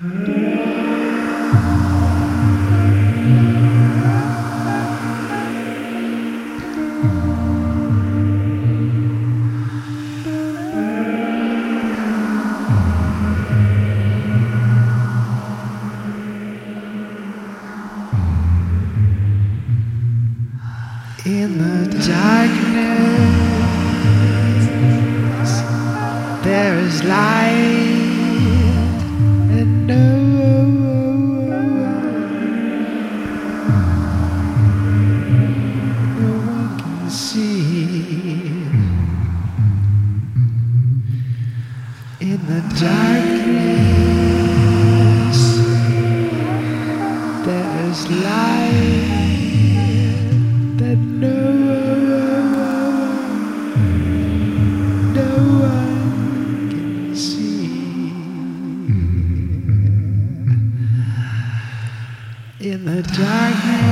In the darkness, there is light, one see. In the darkness, there is light that no, no one can see. In the darkness,